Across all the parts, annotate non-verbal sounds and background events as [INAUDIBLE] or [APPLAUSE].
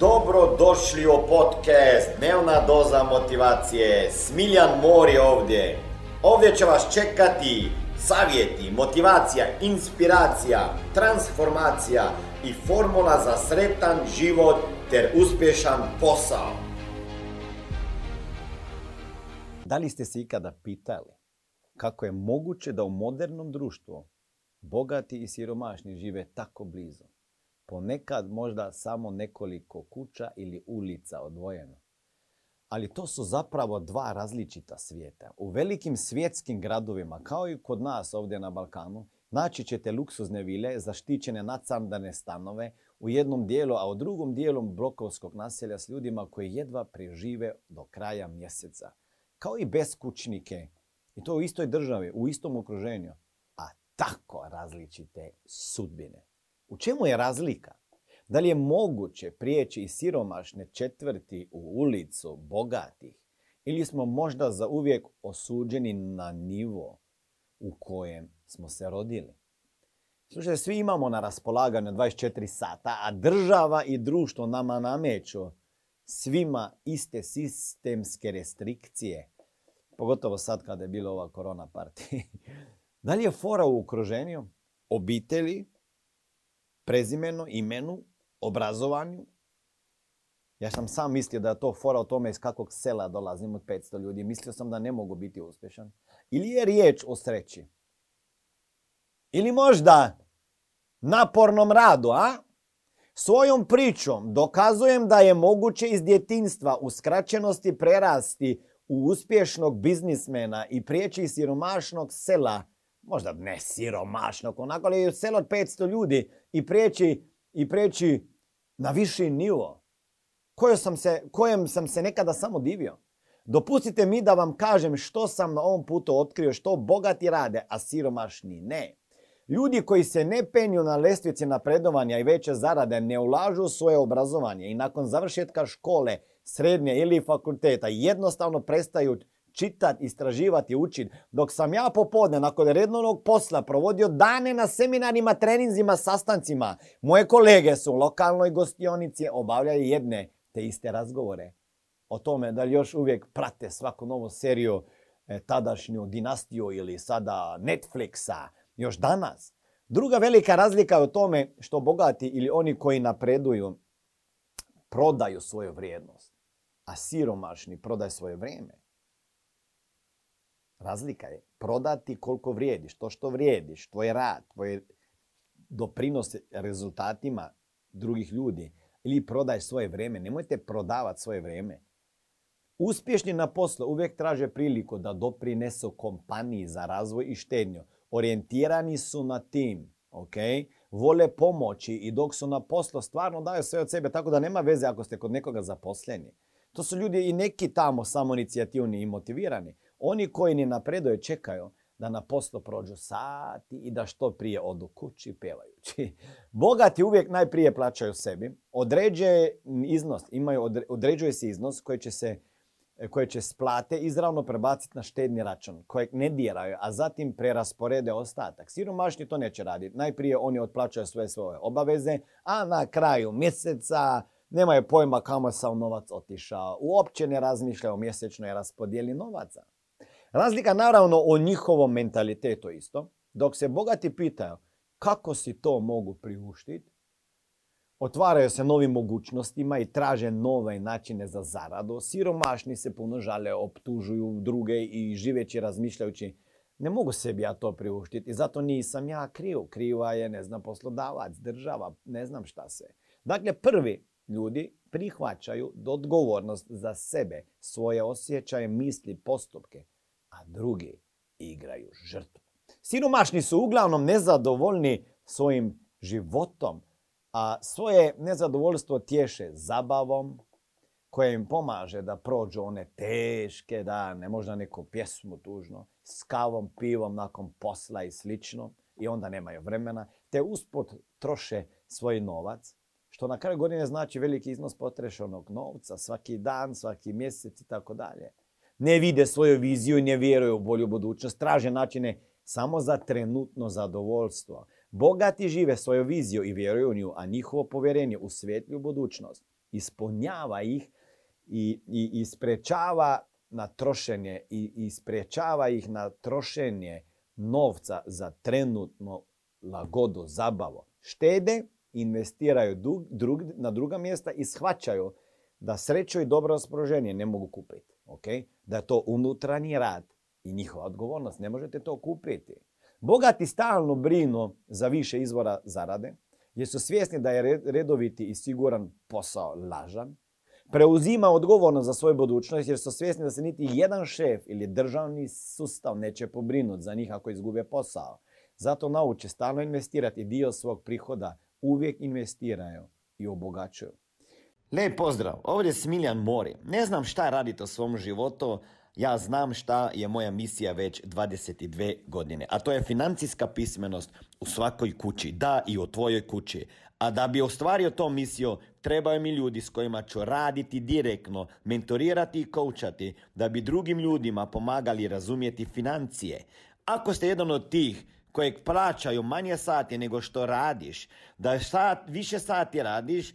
Dobro došli u podcast Dnevna doza motivacije. Smiljan Mor je ovdje. Ovdje će vas čekati savjeti, motivacija, inspiracija, transformacija i formula za sretan život ter uspješan posao. Da li ste se ikada pitali kako je moguće da u modernom društvu bogati i siromašni žive tako blizu? Ponekad možda samo nekoliko kuća ili ulica odvojeno. Ali to su zapravo dva različita svijeta. U velikim svjetskim gradovima, kao i kod nas ovdje na Balkanu, naći ćete luksuzne vile, zaštićene nacandane stanove u jednom dijelu, a u drugom dijelu blokovskog naselja s ljudima koji jedva prežive do kraja mjeseca. Kao i beskućnike. I to u istoj državi, u istom okruženju. A tako različite sudbine. U čemu je razlika? Da li je moguće prijeći siromašne četvrti u ulicu bogatih? Ili smo možda za uvijek osuđeni na nivo u kojem smo se rodili? Slušaj, svi imamo na raspolaganju 24 sata, a država i društvo nama nameću svima iste sistemske restrikcije. Pogotovo sad kada je bila ova korona partija. [LAUGHS] da li je fora u okruženju obitelji, prezimenu, imenu, obrazovanju. Ja sam sam mislio da je to fora o tome iz kakvog sela dolazim od 500 ljudi. Mislio sam da ne mogu biti uspješan. Ili je riječ o sreći? Ili možda napornom radu, a? Svojom pričom dokazujem da je moguće iz djetinstva u skraćenosti prerasti u uspješnog biznismena i prijeći siromašnog sela, možda ne siromašnog, onako ali selo od 500 ljudi i prijeći, i prijeći na viši nivo kojem sam, se, kojem sam se nekada samo divio. Dopustite mi da vam kažem što sam na ovom putu otkrio, što bogati rade, a siromašni ne. Ljudi koji se ne penju na lestvici napredovanja i veće zarade ne ulažu svoje obrazovanje i nakon završetka škole, srednje ili fakulteta jednostavno prestaju čitati, istraživati, učiti. Dok sam ja popodne nakon rednovnog posla provodio dane na seminarima, treninzima, sastancima, moje kolege su u lokalnoj gostionici obavljaju jedne te iste razgovore o tome da li još uvijek prate svaku novu seriju e, tadašnju dinastiju ili sada Netflixa još danas. Druga velika razlika je u tome što bogati ili oni koji napreduju prodaju svoju vrijednost, a siromašni prodaju svoje vrijeme. Razlika je prodati koliko vrijediš, to što vrijediš, tvoj rad, tvoj doprinos rezultatima drugih ljudi ili prodaj svoje vrijeme. Nemojte prodavati svoje vrijeme. Uspješni na poslu uvijek traže priliku da doprinesu kompaniji za razvoj i štednju. Orijentirani su na tim, ok? Vole pomoći i dok su na poslu stvarno daju sve od sebe, tako da nema veze ako ste kod nekoga zaposleni. To su ljudi i neki tamo samoinicijativni i motivirani. Oni koji ne napreduje čekaju da na poslu prođu sati i da što prije odu kući pevajući. [LAUGHS] Bogati uvijek najprije plaćaju sebi, određuje iznos, imaju, određuje se iznos koji će se koje će splate izravno prebaciti na štedni račun kojeg ne diraju, a zatim prerasporede ostatak. Siromašni to neće raditi. Najprije oni otplaćaju sve svoje obaveze, a na kraju mjeseca nemaju pojma kamo sam novac otišao. Uopće ne razmišljaju o mjesečnoj raspodijeli novaca. Razlika naravno o njihovom mentalitetu isto. Dok se bogati pitaju kako si to mogu priuštiti, otvaraju se novim mogućnostima i traže nove načine za zaradu. Siromašni se puno žale, optužuju druge i živeći razmišljajući ne mogu sebi ja to priuštiti, zato nisam ja kriv. Kriva je, ne znam, poslodavac, država, ne znam šta se. Dakle, prvi ljudi prihvaćaju odgovornost za sebe, svoje osjećaje, misli, postupke a drugi igraju žrtvu. Siromašni su uglavnom nezadovoljni svojim životom, a svoje nezadovoljstvo tješe zabavom koja im pomaže da prođu one teške dane, možda neku pjesmu tužno, s kavom, pivom nakon posla i slično i onda nemaju vremena, te usput troše svoj novac, što na kraju godine znači veliki iznos potrešenog novca svaki dan, svaki mjesec i tako dalje ne vide svoju viziju ne vjeruju u bolju budućnost. Traže načine samo za trenutno zadovoljstvo. Bogati žive svoju viziju i vjeruju u nju, a njihovo povjerenje u svjetlju budućnost ispunjava ih i, i, i sprečava na trošenje i, i sprečava ih na trošenje novca za trenutno lagodu, zabavu. Štede, investiraju drug, na druga mjesta i shvaćaju da sreću i dobro raspoloženje ne mogu kupiti. Okay? Da je to unutarnji rad i njihova odgovornost. Ne možete to kupiti. Bogati stalno brinu za više izvora zarade, jer su svjesni da je redoviti i siguran posao lažan. Preuzima odgovornost za svoju budućnost jer su svjesni da se niti jedan šef ili državni sustav neće pobrinuti za njih ako izgube posao. Zato nauče stalno investirati dio svog prihoda. Uvijek investiraju i obogaćuju. Lijep pozdrav, ovdje je Smiljan Mori. Ne znam šta radite u svom životu, ja znam šta je moja misija već 22 godine, a to je financijska pismenost u svakoj kući, da i u tvojoj kući. A da bi ostvario to misiju, trebaju mi ljudi s kojima ću raditi direktno, mentorirati i koučati, da bi drugim ljudima pomagali razumjeti financije. Ako ste jedan od tih kojeg plaćaju manje sati nego što radiš, da sat, više sati radiš,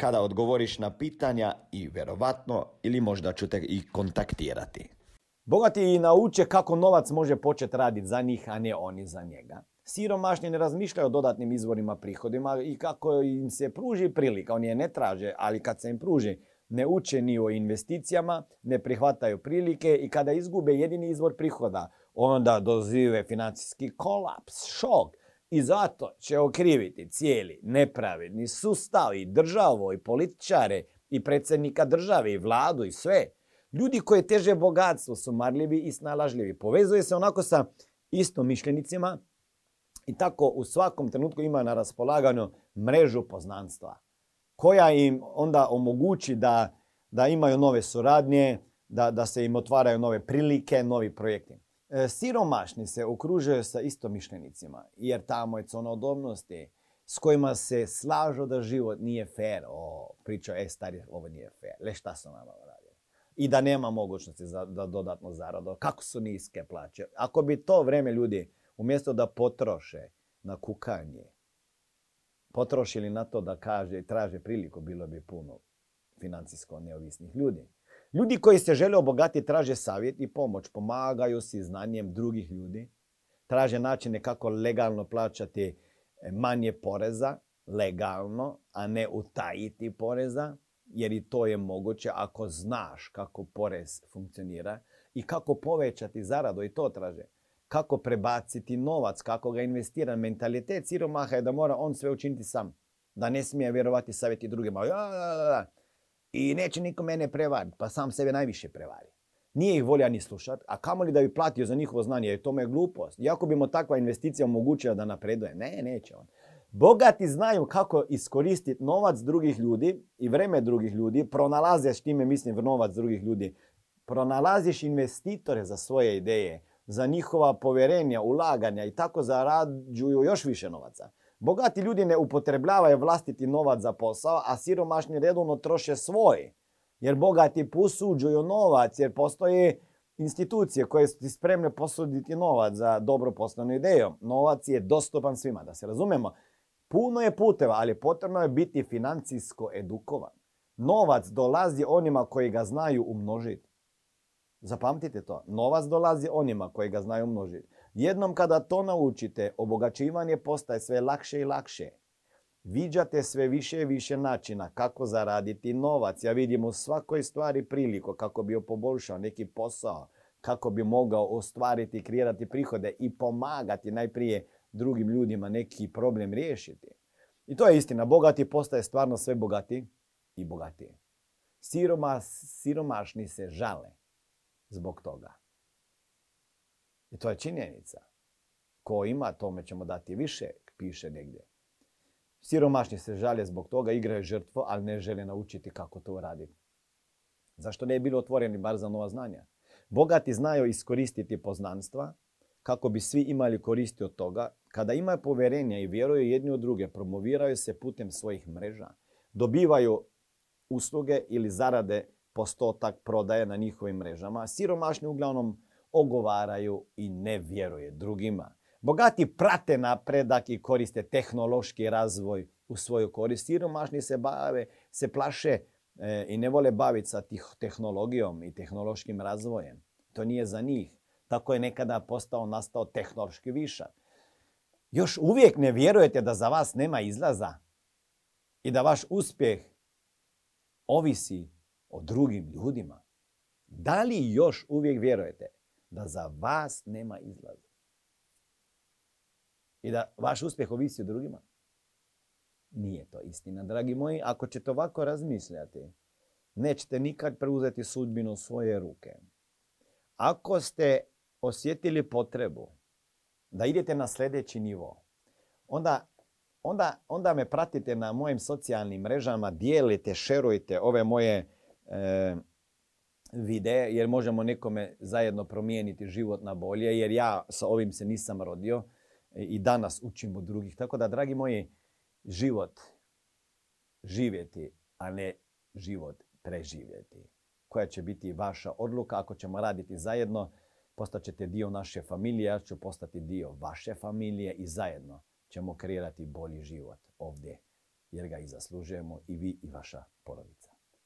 kada odgovoriš na pitanja i vjerovatno ili možda ću te i kontaktirati. Bogati i nauče kako novac može početi raditi za njih, a ne oni za njega. Siromašni ne razmišljaju o dodatnim izvorima prihodima i kako im se pruži prilika. Oni je ne traže, ali kad se im pruži, ne uče ni o investicijama, ne prihvataju prilike i kada izgube jedini izvor prihoda, onda dozive financijski kolaps, šok. I zato će okriviti cijeli nepravedni sustav i državu i političare i predsjednika države i vladu i sve. Ljudi koji teže bogatstvo su marljivi i snalažljivi. Povezuje se onako sa istomišljenicima i tako u svakom trenutku ima na raspolaganju mrežu poznanstva koja im onda omogući da, da imaju nove suradnje, da, da se im otvaraju nove prilike, novi projekti. E, siromašni se okružuju sa istomišljenicima jer tamo je conodobnosti s kojima se slažu da život nije fair. O, priča, e, stari, ovo nije fair. Le šta su nama radili? I da nema mogućnosti za da dodatno zaradu. Kako su niske plaće? Ako bi to vreme ljudi, umjesto da potroše na kukanje, potrošili na to da kaže traže priliku, bilo bi puno financijsko neovisnih ljudi. Ljudi koji se žele obogatiti traže savjet i pomoć, pomagaju si znanjem drugih ljudi, traže načine kako legalno plaćati e, manje poreza, legalno, a ne utajiti poreza, jer i to je moguće ako znaš kako porez funkcionira i kako povećati zaradu i to traže. Kako prebaciti novac, kako ga investirati. Mentalitet siromaha je da mora on sve učiniti sam. Da ne smije vjerovati savjeti drugima. I neće niko mene prevariti, pa sam sebe najviše prevari. Nije ih volja ni slušati, a kamoli da bi platio za njihovo znanje, jer to je glupost. Iako bi mu takva investicija omogućila da napreduje. Ne, neće on. Bogati znaju kako iskoristiti novac drugih ljudi i vreme drugih ljudi, pronalaze, s time mislim novac drugih ljudi, pronalaziš investitore za svoje ideje, za njihova povjerenja, ulaganja i tako zarađuju još više novaca. Bogati ljudi ne upotrebljavaju vlastiti novac za posao, a siromašni redovno troše svoj. Jer bogati posuđuju novac, jer postoje institucije koje su ti spremne posuditi novac za dobro poslovnu ideju. Novac je dostupan svima, da se razumemo. Puno je puteva, ali potrebno je biti financijsko edukovan. Novac dolazi onima koji ga znaju umnožiti. Zapamtite to. Novac dolazi onima koji ga znaju umnožiti. Jednom kada to naučite, obogaćivanje postaje sve lakše i lakše. Viđate sve više i više načina kako zaraditi novac. Ja vidim u svakoj stvari priliku kako bi poboljšao neki posao, kako bi mogao ostvariti, kreirati prihode i pomagati najprije drugim ljudima neki problem riješiti. I to je istina. Bogati postaje stvarno sve bogati i bogatiji. Siroma, siromašni se žale zbog toga. I to je činjenica. Ko ima, tome ćemo dati više, piše negdje. Siromašni se žalje zbog toga, igraju žrtvo, ali ne žele naučiti kako to raditi. Zašto ne bi bili otvoreni bar za nova znanja? Bogati znaju iskoristiti poznanstva kako bi svi imali koristi od toga. Kada imaju povjerenja i vjeruju jedni u druge, promoviraju se putem svojih mreža. Dobivaju usluge ili zarade postotak prodaje na njihovim mrežama. Siromašni uglavnom ogovaraju i ne vjeruje drugima. Bogati prate napredak i koriste tehnološki razvoj u svoju korist. Siromašni se bave, se plaše e, i ne vole baviti sa tih tehnologijom i tehnološkim razvojem. To nije za njih. Tako je nekada postao, nastao tehnološki višak. Još uvijek ne vjerujete da za vas nema izlaza i da vaš uspjeh ovisi o drugim ljudima. Da li još uvijek vjerujete da za vas nema izlaza? I da vaš uspjeh ovisi o drugima? Nije to istina, dragi moji. Ako ćete ovako razmišljati, nećete nikad preuzeti sudbinu svoje ruke. Ako ste osjetili potrebu da idete na sljedeći nivo, onda, onda, onda me pratite na mojim socijalnim mrežama, dijelite, šerujte ove moje e, videe, jer možemo nekome zajedno promijeniti život na bolje, jer ja sa ovim se nisam rodio i danas učim od drugih. Tako da, dragi moji, život živjeti, a ne život preživjeti. Koja će biti vaša odluka ako ćemo raditi zajedno, postaćete dio naše familije, ja ću postati dio vaše familije i zajedno ćemo kreirati bolji život ovdje, jer ga i zaslužujemo i vi i vaša porodica.